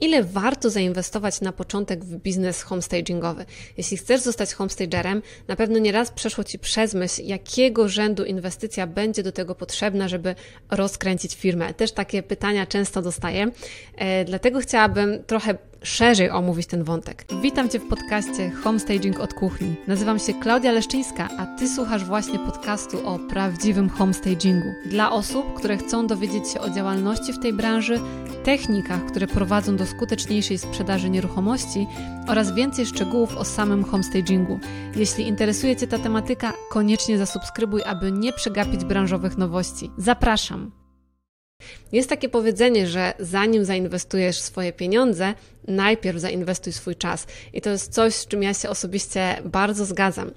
Ile warto zainwestować na początek w biznes homestagingowy? Jeśli chcesz zostać homestagerem, na pewno nieraz przeszło Ci przez myśl, jakiego rzędu inwestycja będzie do tego potrzebna, żeby rozkręcić firmę. Też takie pytania często dostaję, e, dlatego chciałabym trochę szerzej omówić ten wątek. Witam Cię w podcaście Homestaging od kuchni. Nazywam się Klaudia Leszczyńska, a Ty słuchasz właśnie podcastu o prawdziwym homestagingu. Dla osób, które chcą dowiedzieć się o działalności w tej branży, technikach, które prowadzą do skuteczniejszej sprzedaży nieruchomości oraz więcej szczegółów o samym homestagingu. Jeśli interesuje Cię ta tematyka, koniecznie zasubskrybuj, aby nie przegapić branżowych nowości. Zapraszam! Jest takie powiedzenie, że zanim zainwestujesz swoje pieniądze, najpierw zainwestuj swój czas. I to jest coś, z czym ja się osobiście bardzo zgadzam.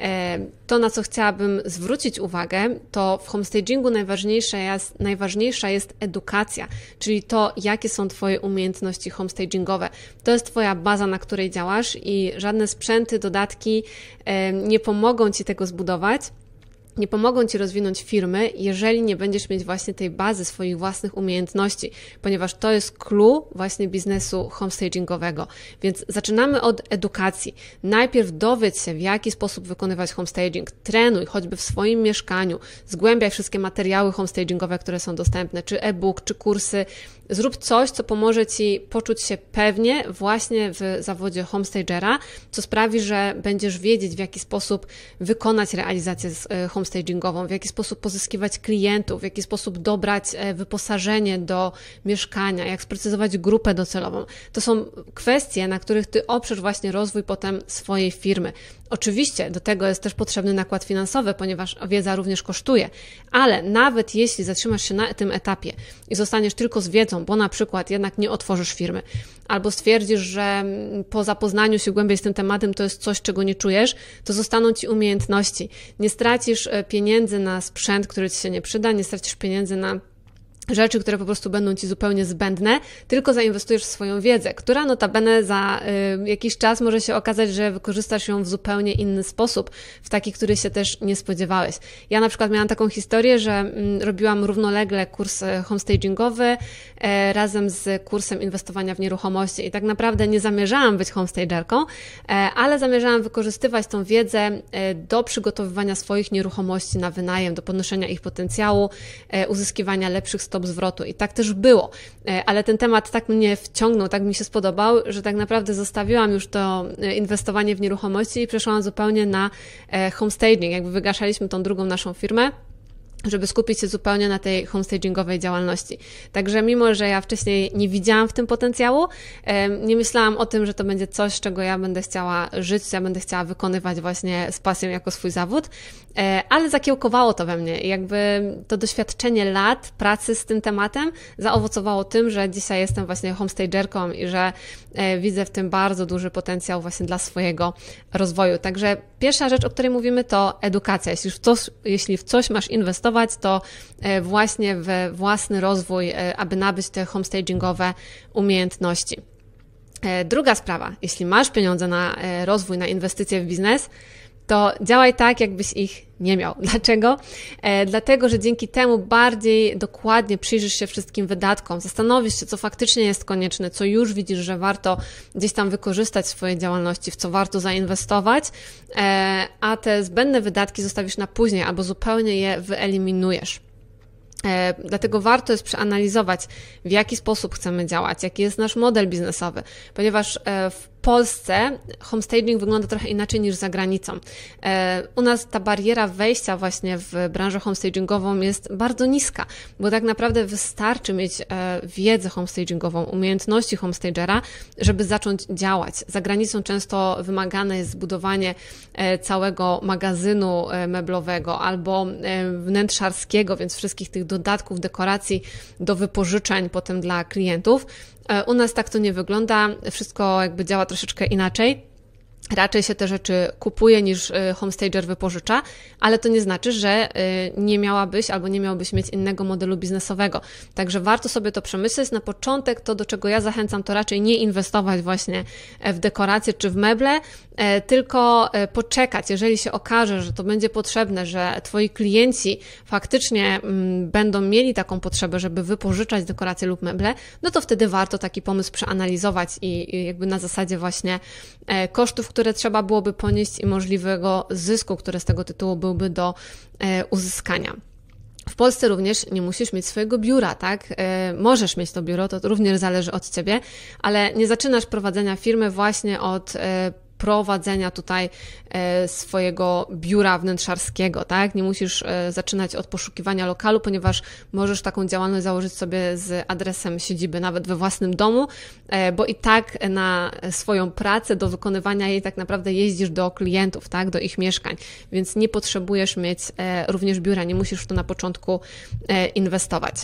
E, to, na co chciałabym zwrócić uwagę, to w homestagingu najważniejsza jest, najważniejsza jest edukacja, czyli to, jakie są Twoje umiejętności homestagingowe. To jest Twoja baza, na której działasz i żadne sprzęty, dodatki e, nie pomogą Ci tego zbudować nie pomogą Ci rozwinąć firmy, jeżeli nie będziesz mieć właśnie tej bazy swoich własnych umiejętności, ponieważ to jest clue właśnie biznesu homestagingowego. Więc zaczynamy od edukacji. Najpierw dowiedz się, w jaki sposób wykonywać homestaging. Trenuj choćby w swoim mieszkaniu, zgłębiaj wszystkie materiały homestagingowe, które są dostępne, czy e-book, czy kursy. Zrób coś, co pomoże Ci poczuć się pewnie właśnie w zawodzie homestagera, co sprawi, że będziesz wiedzieć, w jaki sposób wykonać realizację homestagingową, w jaki sposób pozyskiwać klientów, w jaki sposób dobrać e, wyposażenie do mieszkania, jak sprecyzować grupę docelową. To są kwestie, na których ty oprzesz właśnie rozwój potem swojej firmy. Oczywiście do tego jest też potrzebny nakład finansowy, ponieważ wiedza również kosztuje, ale nawet jeśli zatrzymasz się na tym etapie i zostaniesz tylko z wiedzą, bo na przykład jednak nie otworzysz firmy, albo stwierdzisz, że po zapoznaniu się głębiej z tym tematem to jest coś, czego nie czujesz, to zostaną ci umiejętności. Nie stracisz e, pieniędzy na sprzęt, który ci się nie przyda, nie stracisz pieniędzy na rzeczy, które po prostu będą Ci zupełnie zbędne, tylko zainwestujesz w swoją wiedzę, która notabene za y, jakiś czas może się okazać, że wykorzystasz ją w zupełnie inny sposób, w taki, który się też nie spodziewałeś. Ja na przykład miałam taką historię, że mm, robiłam równolegle kurs e, homestagingowy e, razem z kursem inwestowania w nieruchomości i tak naprawdę nie zamierzałam być homestagerką, e, ale zamierzałam wykorzystywać tą wiedzę do przygotowywania swoich nieruchomości na wynajem, do podnoszenia ich potencjału, uzyskiwania lepszych stop zwrotu. I tak też było. E, ale ten temat tak mnie wciągnął, tak mi się spodobał, że tak naprawdę zostawiłam już to e, inwestowanie w nieruchomości i przeszłam zupełnie na e, homestaging. Jakby wygaszaliśmy tą drugą naszą firmę żeby skupić się zupełnie na tej homestagingowej działalności. Także mimo, że ja wcześniej nie widziałam w tym potencjału, nie myślałam o tym, że to będzie coś, czego ja będę chciała żyć, ja będę chciała wykonywać właśnie z pasją jako swój zawód, e, ale zakiełkowało to we mnie. Jakby to doświadczenie lat pracy z tym tematem zaowocowało tym, że dzisiaj jestem właśnie homestagerką i że e, widzę w tym bardzo duży potencjał właśnie dla swojego rozwoju. Także pierwsza rzecz, o której mówimy, to edukacja. Jeśli w coś, jeśli w coś masz inwestować, to e, właśnie w własny rozwój, e, aby nabyć te homestagingowe umiejętności. E, druga sprawa, jeśli masz pieniądze na rozwój, na inwestycje w biznes, to działaj tak, jakbyś ich nie miał. Dlaczego? E, dlatego, że dzięki temu bardziej dokładnie przyjrzysz się wszystkim wydatkom, zastanowisz się, co faktycznie jest konieczne, co już widzisz, że warto gdzieś tam wykorzystać w swojej działalności, w co warto zainwestować, e, a te zbędne wydatki zostawisz na później albo zupełnie je wyeliminujesz. E, dlatego warto jest przeanalizować, w jaki sposób chcemy działać, jaki jest nasz model biznesowy, ponieważ e, w Polsce homestaging wygląda trochę inaczej niż za granicą. E, u nas ta bariera wejścia właśnie w branżę homestagingową jest bardzo niska, bo tak naprawdę wystarczy mieć wiedzę homestagingową, umiejętności homestagera, żeby zacząć działać. Za granicą często wymagane jest zbudowanie całego magazynu meblowego albo wnętrzarskiego, więc wszystkich tych dodatków, dekoracji do wypożyczeń potem dla klientów. E, u nas tak to nie wygląda, wszystko jakby działa troszeczkę inaczej. Raczej się te rzeczy kupuje niż y, homestager wypożycza, ale to nie znaczy, że y, nie miałabyś albo nie miałbyś mieć innego modelu biznesowego. Także warto sobie to przemyśleć. Na początek to, do czego ja zachęcam, to raczej nie inwestować właśnie e, w dekoracje czy w meble, e, tylko e, poczekać. Jeżeli się okaże, że to będzie potrzebne, że Twoi klienci faktycznie mm, będą mieli taką potrzebę, żeby wypożyczać dekoracje lub meble, no to wtedy warto taki pomysł przeanalizować i jakby na zasadzie właśnie kosztów, które trzeba byłoby ponieść i możliwego zysku, który z tego tytułu byłby do e, uzyskania. W Polsce również nie musisz mieć swojego biura, tak? E, możesz mieć to biuro, to również zależy od ciebie, ale nie zaczynasz prowadzenia firmy właśnie od e, prowadzenia tutaj e, swojego biura wnętrzarskiego, tak? Nie musisz e, zaczynać od poszukiwania lokalu, ponieważ możesz taką działalność założyć sobie z adresem siedziby nawet we własnym domu, e, bo i tak na swoją pracę do wykonywania jej tak naprawdę jeździsz do klientów, tak? Do ich mieszkań, więc nie potrzebujesz mieć również biura, nie musisz w to na początku inwestować.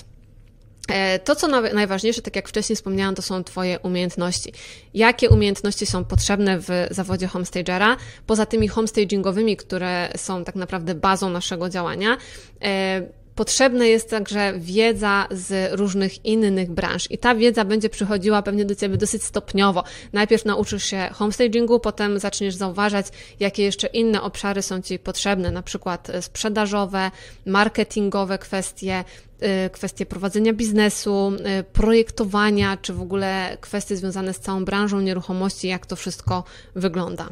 E, to, co najważniejsze, tak jak wcześniej wspomniałam, to są Twoje umiejętności. Jakie umiejętności są potrzebne w zawodzie homestagera, poza tymi homestagingowymi, które są tak naprawdę bazą naszego działania? E, potrzebna jest także wiedza z różnych innych branż i ta wiedza będzie przychodziła pewnie do Ciebie dosyć stopniowo. Najpierw nauczysz się homestagingu, potem zaczniesz zauważać, jakie jeszcze inne obszary są Ci potrzebne, na przykład sprzedażowe, marketingowe kwestie, kwestie prowadzenia biznesu, y, projektowania, czy w ogóle kwestie związane z całą branżą nieruchomości, jak to wszystko wygląda.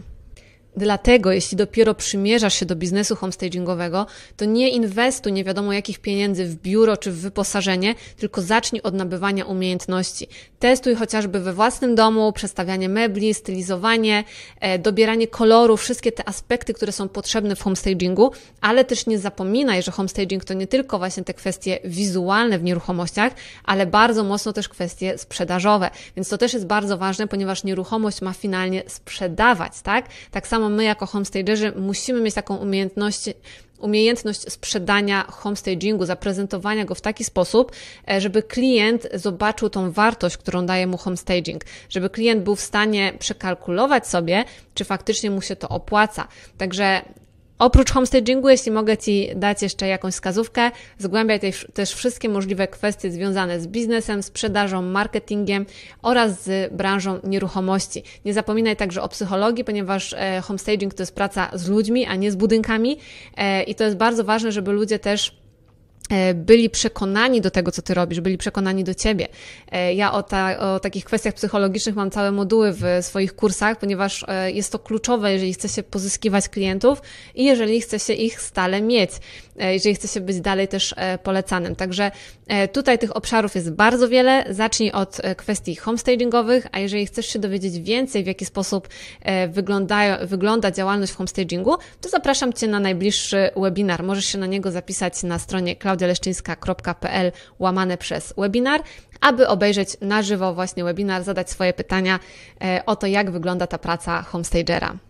Dlatego, jeśli dopiero przymierzasz się do biznesu homestagingowego, to nie inwestuj nie wiadomo jakich pieniędzy w biuro czy w wyposażenie, tylko zacznij od nabywania umiejętności. Testuj chociażby we własnym domu, przestawianie mebli, stylizowanie, e, dobieranie koloru, wszystkie te aspekty, które są potrzebne w homestagingu, ale też nie zapominaj, że homestaging to nie tylko właśnie te kwestie wizualne w nieruchomościach, ale bardzo mocno też kwestie sprzedażowe. Więc to też jest bardzo ważne, ponieważ nieruchomość ma finalnie sprzedawać, tak? Tak samo my jako homestagerzy musimy mieć taką umiejętność, umiejętność sprzedania homestagingu, zaprezentowania go w taki sposób, e, żeby klient zobaczył tą wartość, którą daje mu homestaging, żeby klient był w stanie przekalkulować sobie, czy faktycznie mu się to opłaca. Także Oprócz homestagingu, jeśli mogę Ci dać jeszcze jakąś wskazówkę, zgłębiaj też wszystkie możliwe kwestie związane z biznesem, sprzedażą, marketingiem oraz z branżą nieruchomości. Nie zapominaj także o psychologii, ponieważ e, homestaging to jest praca z ludźmi, a nie z budynkami e, i to jest bardzo ważne, żeby ludzie też byli przekonani do tego, co ty robisz, byli przekonani do ciebie. E, ja o, ta, o, takich kwestiach psychologicznych mam całe moduły w swoich kursach, ponieważ e, jest to kluczowe, jeżeli chce się pozyskiwać klientów i jeżeli chce się ich stale mieć, jeżeli chce się być dalej też polecanym. Także tutaj tych obszarów jest bardzo wiele. Zacznij od kwestii homestagingowych, a jeżeli chcesz się dowiedzieć więcej, w jaki sposób wygląda, wygląda działalność w homestagingu, to zapraszam Cię na najbliższy webinar. Możesz się na niego zapisać na stronie cloud klaudialeszczyńska.pl łamane przez webinar, aby obejrzeć na żywo właśnie webinar, zadać swoje pytania e, o to, jak wygląda ta praca homestagera.